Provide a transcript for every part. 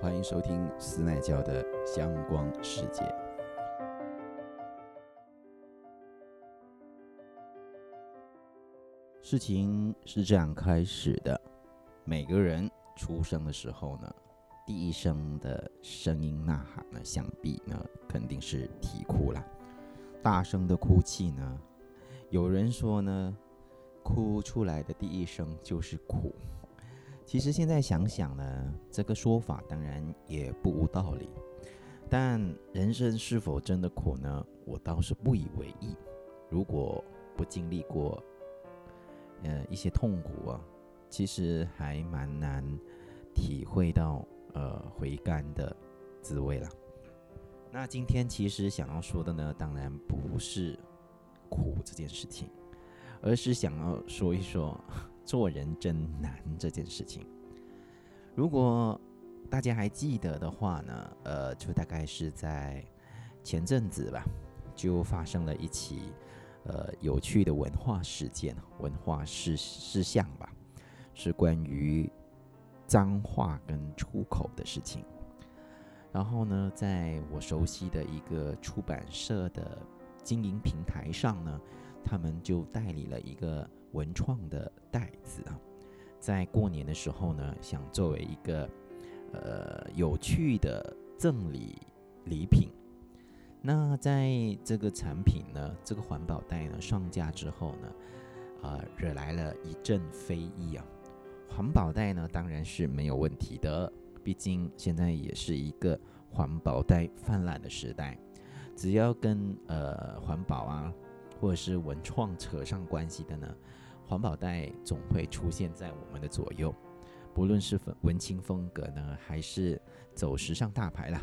欢迎收听斯奈教的相光世界。事情是这样开始的：每个人出生的时候呢，第一声的声音呐喊呢，想必呢肯定是啼哭了。大声的哭泣呢，有人说呢，哭出来的第一声就是苦。其实现在想想呢，这个说法当然也不无道理。但人生是否真的苦呢？我倒是不以为意。如果不经历过，呃，一些痛苦啊，其实还蛮难体会到呃回甘的滋味了。那今天其实想要说的呢，当然不是苦这件事情，而是想要说一说。做人真难这件事情，如果大家还记得的话呢，呃，就大概是在前阵子吧，就发生了一起呃有趣的文化事件、文化事事项吧，是关于脏话跟出口的事情。然后呢，在我熟悉的一个出版社的经营平台上呢，他们就代理了一个。文创的袋子啊，在过年的时候呢，想作为一个呃有趣的赠礼礼品。那在这个产品呢，这个环保袋呢上架之后呢，啊，惹来了一阵非议啊。环保袋呢当然是没有问题的，毕竟现在也是一个环保袋泛滥的时代，只要跟呃环保啊。或者是文创扯上关系的呢，环保袋总会出现在我们的左右，不论是文文青风格呢，还是走时尚大牌啦，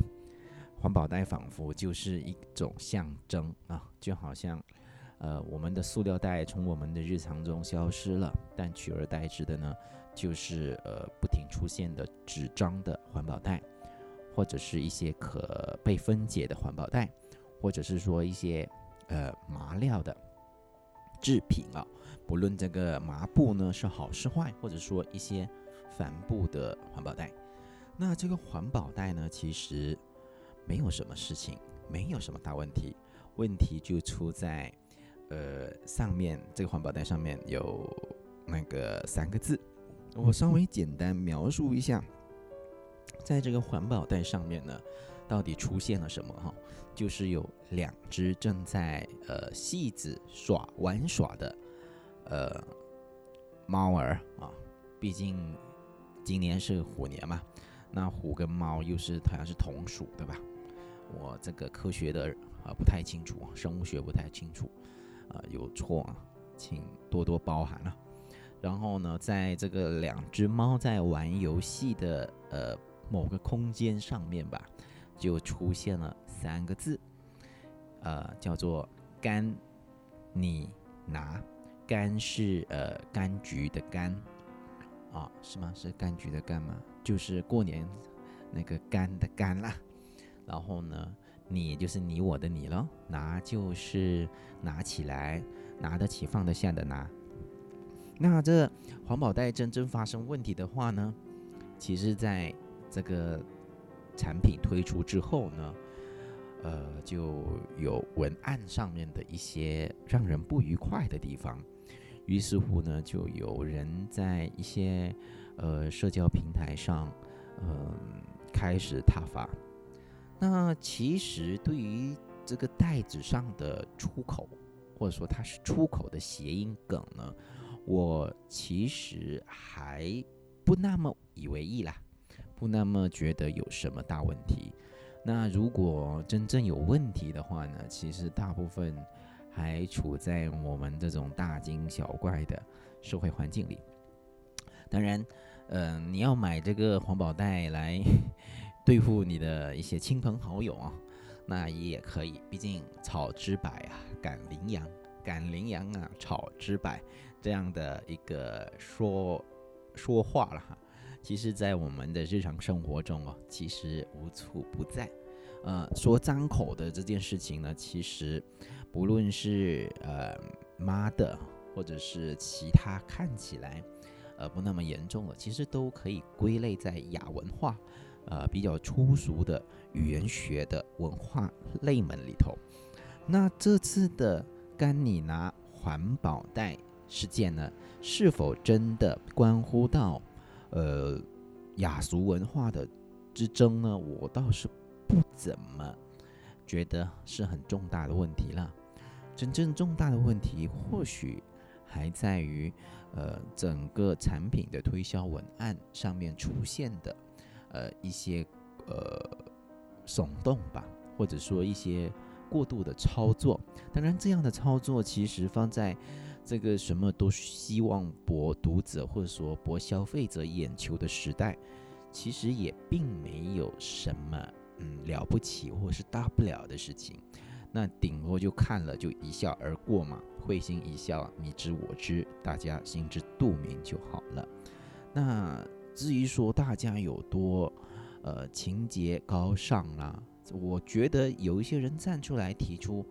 环保袋仿佛就是一种象征啊，就好像，呃，我们的塑料袋从我们的日常中消失了，但取而代之的呢，就是呃不停出现的纸张的环保袋，或者是一些可被分解的环保袋，或者是说一些。呃，麻料的制品啊，不论这个麻布呢是好是坏，或者说一些帆布的环保袋，那这个环保袋呢，其实没有什么事情，没有什么大问题，问题就出在呃上面这个环保袋上面有那个三个字，我稍微简单描述一下，在这个环保袋上面呢。到底出现了什么？哈，就是有两只正在呃戏子耍玩耍的呃猫儿啊。毕竟今年是虎年嘛，那虎跟猫又是好像是同属，对吧？我这个科学的啊不太清楚，生物学不太清楚啊，有错啊，请多多包涵了。然后呢，在这个两只猫在玩游戏的呃某个空间上面吧。就出现了三个字，呃，叫做“干”，你拿“柑”是呃柑橘的“柑”，啊，是吗？是柑橘的“柑”吗？就是过年那个“柑”的“柑”啦。然后呢，你就是你我的“你”了，拿就是拿起来，拿得起放得下的“拿”。那这环保袋真正发生问题的话呢，其实在这个。产品推出之后呢，呃，就有文案上面的一些让人不愉快的地方，于是乎呢，就有人在一些呃社交平台上，嗯，开始踏伐。那其实对于这个袋子上的出口，或者说它是出口的谐音梗呢，我其实还不那么以为意啦。不那么觉得有什么大问题。那如果真正有问题的话呢？其实大部分还处在我们这种大惊小怪的社会环境里。当然，嗯，你要买这个环保袋来对付你的一些亲朋好友啊，那也可以。毕竟草之百啊，赶羚羊，赶羚羊啊，草之百这样的一个说说话了哈。其实，在我们的日常生活中哦，其实无处不在。呃，说张口的这件事情呢，其实不论是呃妈的，或者是其他看起来呃不那么严重的，其实都可以归类在亚文化呃比较粗俗的语言学的文化类门里头。那这次的甘你拿环保袋事件呢，是否真的关乎到呃雅俗文化的之争呢？我倒是怎么觉得是很重大的问题了。真正重大的问题，或许还在于呃整个产品的推销文案上面出现的呃一些呃耸动吧，或者说一些。过度的操作，当然，这样的操作其实放在这个什么都希望博读者或者说博消费者眼球的时代，其实也并没有什么嗯了不起或是大不了的事情。那顶多就看了就一笑而过嘛，会心一笑，你知我知，大家心知肚明就好了。那至于说大家有多呃情节高尚啦。我觉得有一些人站出来提出，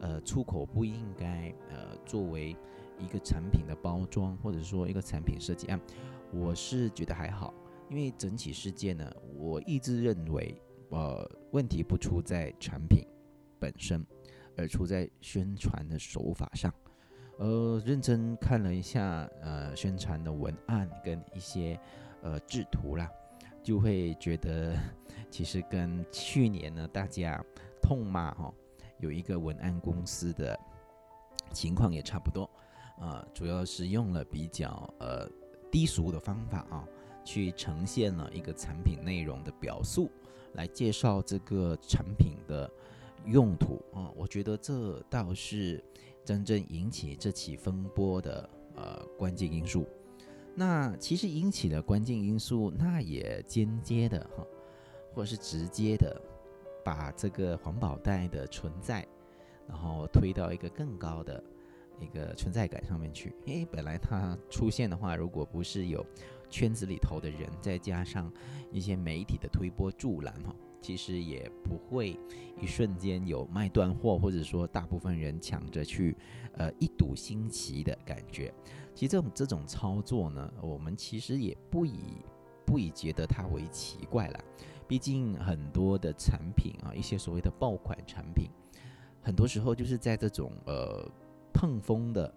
呃，出口不应该呃作为一个产品的包装，或者说一个产品设计案，我是觉得还好，因为整起事件呢，我一直认为，呃，问题不出在产品本身，而出在宣传的手法上。呃，认真看了一下呃宣传的文案跟一些呃制图啦。就会觉得，其实跟去年呢，大家痛骂哈，有一个文案公司的情况也差不多，啊，主要是用了比较呃低俗的方法啊，去呈现了一个产品内容的表述，来介绍这个产品的用途啊，我觉得这倒是真正引起这起风波的呃关键因素。那其实引起的关键因素，那也间接的哈，或者是直接的，把这个环保袋的存在，然后推到一个更高的一个存在感上面去。因为本来它出现的话，如果不是有圈子里头的人，再加上一些媒体的推波助澜哈。其实也不会一瞬间有卖断货，或者说大部分人抢着去，呃，一睹新奇的感觉。其实这种这种操作呢，我们其实也不以不以觉得它为奇怪了。毕竟很多的产品啊，一些所谓的爆款产品，很多时候就是在这种呃碰风的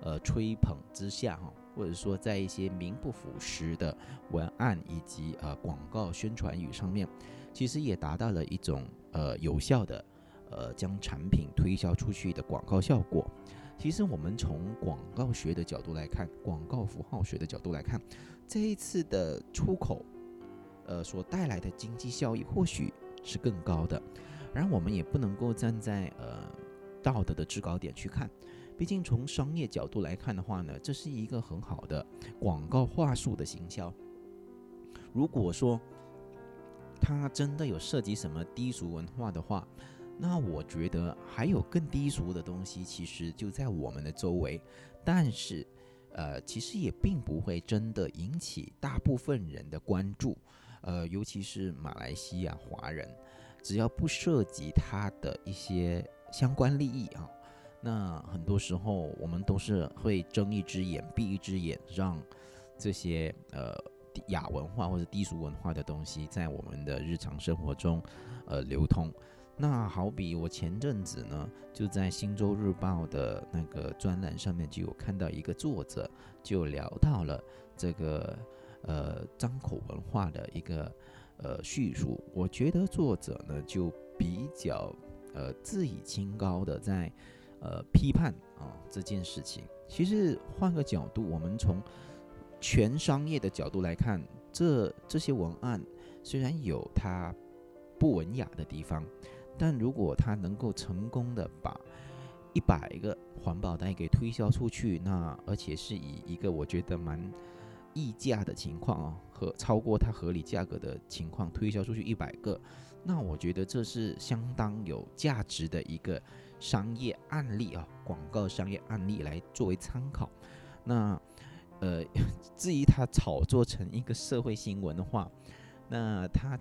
呃吹捧之下哈，或者说在一些名不符实的文案以及呃广告宣传语上面。其实也达到了一种呃有效的呃将产品推销出去的广告效果。其实我们从广告学的角度来看，广告符号学的角度来看，这一次的出口呃所带来的经济效益或许是更高的。然而我们也不能够站在呃道德的制高点去看，毕竟从商业角度来看的话呢，这是一个很好的广告话术的行销。如果说它真的有涉及什么低俗文化的话，那我觉得还有更低俗的东西，其实就在我们的周围。但是，呃，其实也并不会真的引起大部分人的关注。呃，尤其是马来西亚华人，只要不涉及他的一些相关利益啊，那很多时候我们都是会睁一只眼闭一只眼，让这些呃。亚文化或者低俗文化的东西在我们的日常生活中，呃，流通。那好比我前阵子呢，就在《新洲日报》的那个专栏上面就有看到一个作者就聊到了这个呃张口文化的一个呃叙述。我觉得作者呢就比较呃自以清高的在呃批判啊这件事情。其实换个角度，我们从全商业的角度来看，这这些文案虽然有它不文雅的地方，但如果它能够成功的把一百个环保袋给推销出去，那而且是以一个我觉得蛮溢价的情况啊，和超过它合理价格的情况推销出去一百个，那我觉得这是相当有价值的一个商业案例啊，广告商业案例来作为参考，那。呃，至于他炒作成一个社会新闻的话，那他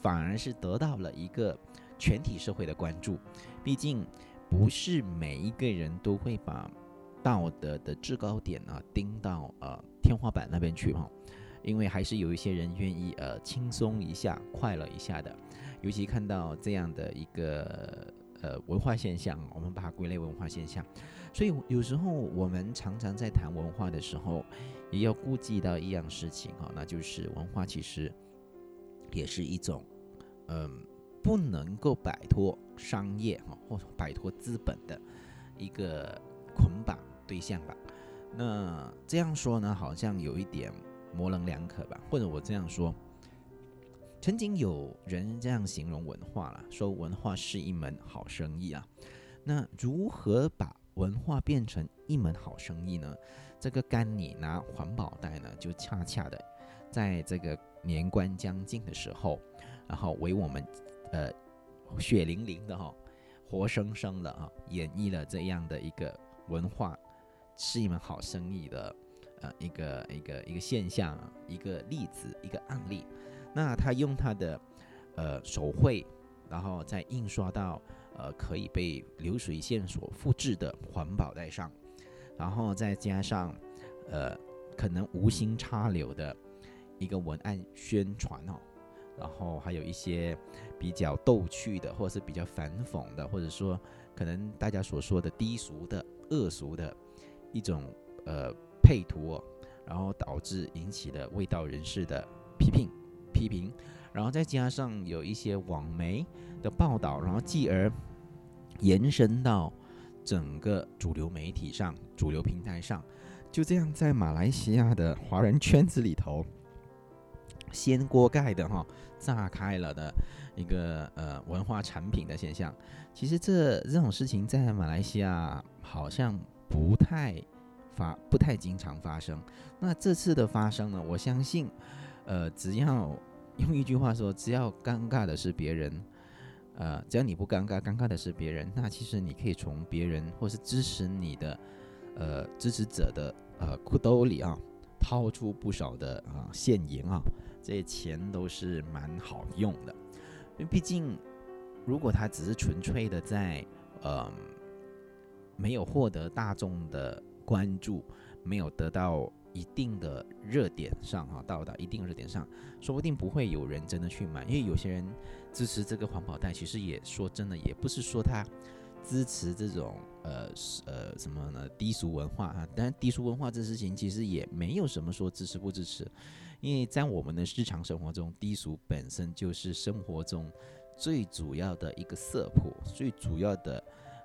反而是得到了一个全体社会的关注。毕竟不是每一个人都会把道德的制高点啊钉到呃天花板那边去哈。因为还是有一些人愿意呃轻松一下、快乐一下的，尤其看到这样的一个呃文化现象，我们把它归类文化现象。所以有时候我们常常在谈文化的时候，也要顾及到一样事情哈，那就是文化其实也是一种嗯不能够摆脱商业哈或者摆脱资本的一个捆绑对象吧。那这样说呢，好像有一点。模棱两可吧，或者我这样说，曾经有人这样形容文化了，说文化是一门好生意啊。那如何把文化变成一门好生意呢？这个干你拿环保袋呢，就恰恰的在这个年关将近的时候，然后为我们呃血淋淋的哈，活生生的哈，演绎了这样的一个文化是一门好生意的。呃，一个一个一个现象，一个例子，一个案例。那他用他的呃手绘，然后再印刷到呃可以被流水线所复制的环保袋上，然后再加上呃可能无心插柳的一个文案宣传哦，然后还有一些比较逗趣的，或者是比较反讽的，或者说可能大家所说的低俗的、恶俗的一种呃。配图，哦然后导致引起了味道人士的批评，批评，然后再加上有一些网媒的报道，然后继而延伸到整个主流媒体上、主流平台上，就这样在马来西亚的华人圈子里头，掀锅盖的哈，炸开了的一个呃文化产品的现象。其实这这种事情在马来西亚好像不太。发不太经常发生，那这次的发生呢？我相信，呃，只要用一句话说，只要尴尬的是别人，呃，只要你不尴尬，尴尬的是别人，那其实你可以从别人或是支持你的，呃，支持者的呃裤兜里啊，掏出不少的啊现银啊，这些钱都是蛮好用的，因为毕竟，如果他只是纯粹的在呃没有获得大众的。关注没有得到一定的热点上哈，到达一定热点上，说不定不会有人真的去买，因为有些人支持这个环保袋，其实也说真的，也不是说他支持这种呃呃什么呢低俗文化啊，但低俗文化这事情其实也没有什么说支持不支持，因为在我们的日常生活中，低俗本身就是生活中最主要的一个色谱，最主要的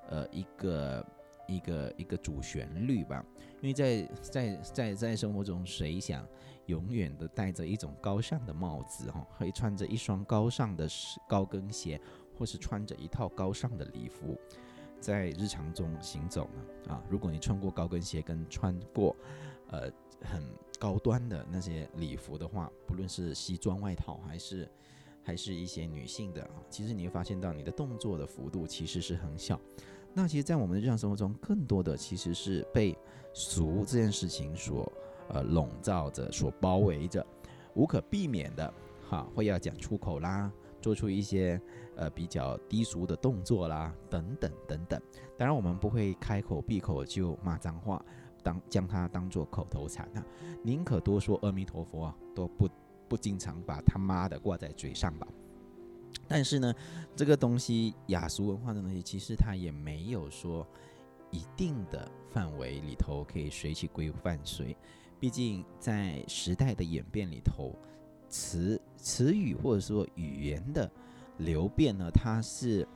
呃一个。一个一个主旋律吧，因为在在在在生活中，谁想永远的戴着一种高尚的帽子哈，可以穿着一双高尚的高跟鞋，或是穿着一套高尚的礼服，在日常中行走呢？啊，如果你穿过高跟鞋跟穿过呃很高端的那些礼服的话，不论是西装外套还是还是一些女性的啊，其实你会发现到你的动作的幅度其实是很小。那其实，在我们的日常生活中，更多的其实是被俗这件事情所呃笼罩着、所包围着，无可避免的哈，会要讲出口啦，做出一些呃比较低俗的动作啦，等等等等。当然，我们不会开口闭口就骂脏话，当将它当做口头禅啊，宁可多说阿弥陀佛啊，都不不经常把他妈的挂在嘴上吧。但是呢，这个东西雅俗文化的东西，其实它也没有说一定的范围里头可以随其规范谁。毕竟在时代的演变里头，词词语或者说语言的流变呢，它是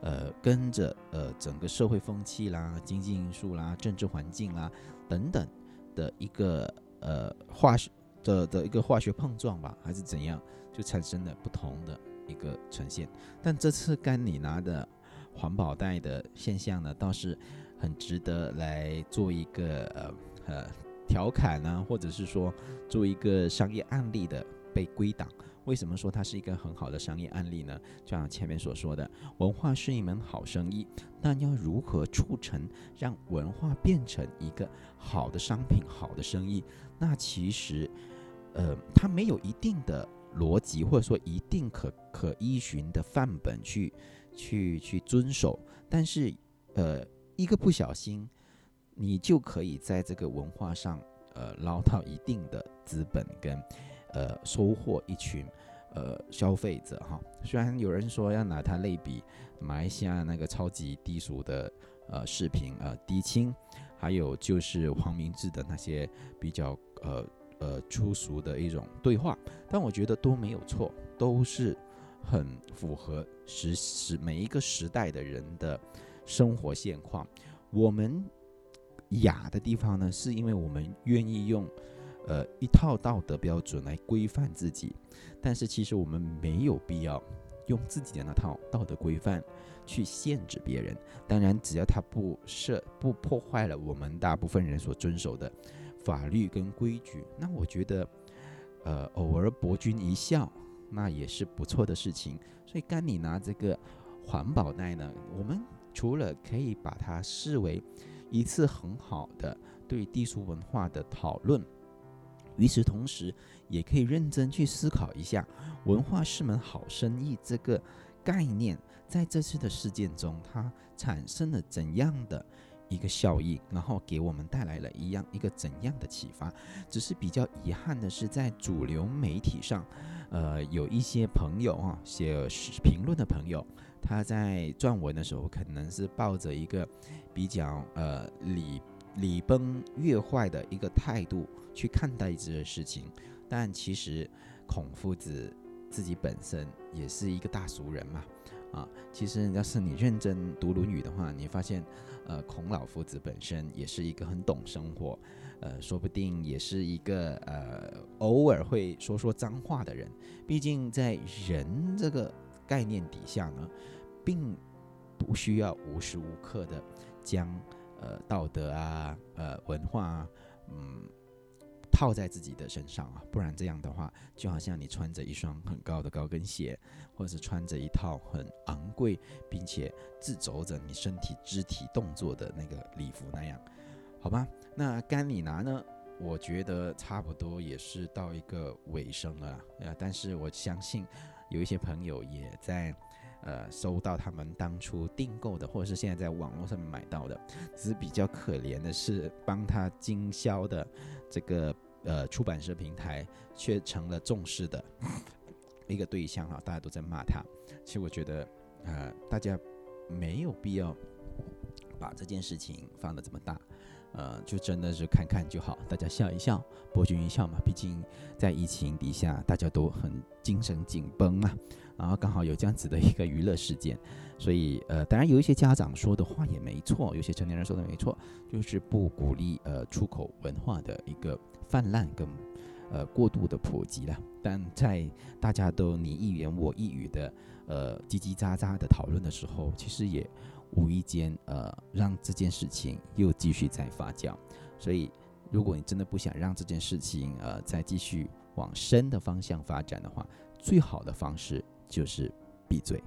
呃跟着呃整个社会风气啦、经济因素啦、政治环境啦等等的一个呃化学的的一个化学碰撞吧，还是怎样，就产生了不同的。一个呈现，但这次甘你拿的环保袋的现象呢，倒是很值得来做一个呃呃调侃呢，或者是说做一个商业案例的被归档。为什么说它是一个很好的商业案例呢？就像前面所说的，文化是一门好生意，但要如何促成让文化变成一个好的商品、好的生意？那其实呃，它没有一定的。逻辑或者说一定可可依循的范本去去去遵守，但是呃一个不小心，你就可以在这个文化上呃捞到一定的资本跟呃收获一群呃消费者哈。虽然有人说要拿它类比马来西亚那个超级低俗的呃视频呃低清，还有就是黄明志的那些比较呃呃粗俗的一种对话，但我觉得都没有错，都是很符合时时每一个时代的人的生活现况。我们雅的地方呢，是因为我们愿意用呃一套道德标准来规范自己，但是其实我们没有必要用自己的那套道德规范去限制别人。当然，只要他不设不破坏了我们大部分人所遵守的法律跟规矩，那我觉得呃偶尔博君一笑，那也是不错的事情。所以，干你拿这个环保袋呢，我们。除了可以把它视为一次很好的对低俗文化的讨论，与此同时，也可以认真去思考一下“文化是门好生意”这个概念在这次的事件中，它产生了怎样的一个效益，然后给我们带来了一样一个怎样的启发。只是比较遗憾的是，在主流媒体上，呃，有一些朋友啊，写评论的朋友。他在撰文的时候，可能是抱着一个比较呃礼礼崩乐坏的一个态度去看待这个事情，但其实孔夫子自己本身也是一个大俗人嘛，啊，其实要是你认真读《论语》的话，你发现，呃，孔老夫子本身也是一个很懂生活，呃，说不定也是一个呃偶尔会说说脏话的人，毕竟在人这个。概念底下呢，并不需要无时无刻的将呃道德啊、呃文化啊，嗯套在自己的身上啊，不然这样的话，就好像你穿着一双很高的高跟鞋，或者是穿着一套很昂贵并且自轴着你身体肢体动作的那个礼服那样，好吧？那甘你拿呢？我觉得差不多也是到一个尾声了，呃，但是我相信。有一些朋友也在，呃，收到他们当初订购的，或者是现在在网络上面买到的。只是比较可怜的是，帮他经销的这个呃出版社平台，却成了重视的一个对象哈，大家都在骂他。其实我觉得，呃，大家没有必要把这件事情放得这么大。呃，就真的是看看就好，大家笑一笑，博君一笑嘛。毕竟在疫情底下，大家都很精神紧绷啊，然后刚好有这样子的一个娱乐事件，所以呃，当然有一些家长说的话也没错，有些成年人说的没错，就是不鼓励呃出口文化的一个泛滥跟呃过度的普及了。但在大家都你一言我一语的呃叽叽喳喳的讨论的时候，其实也。无意间，呃，让这件事情又继续在发酵。所以，如果你真的不想让这件事情，呃，再继续往深的方向发展的话，最好的方式就是闭嘴。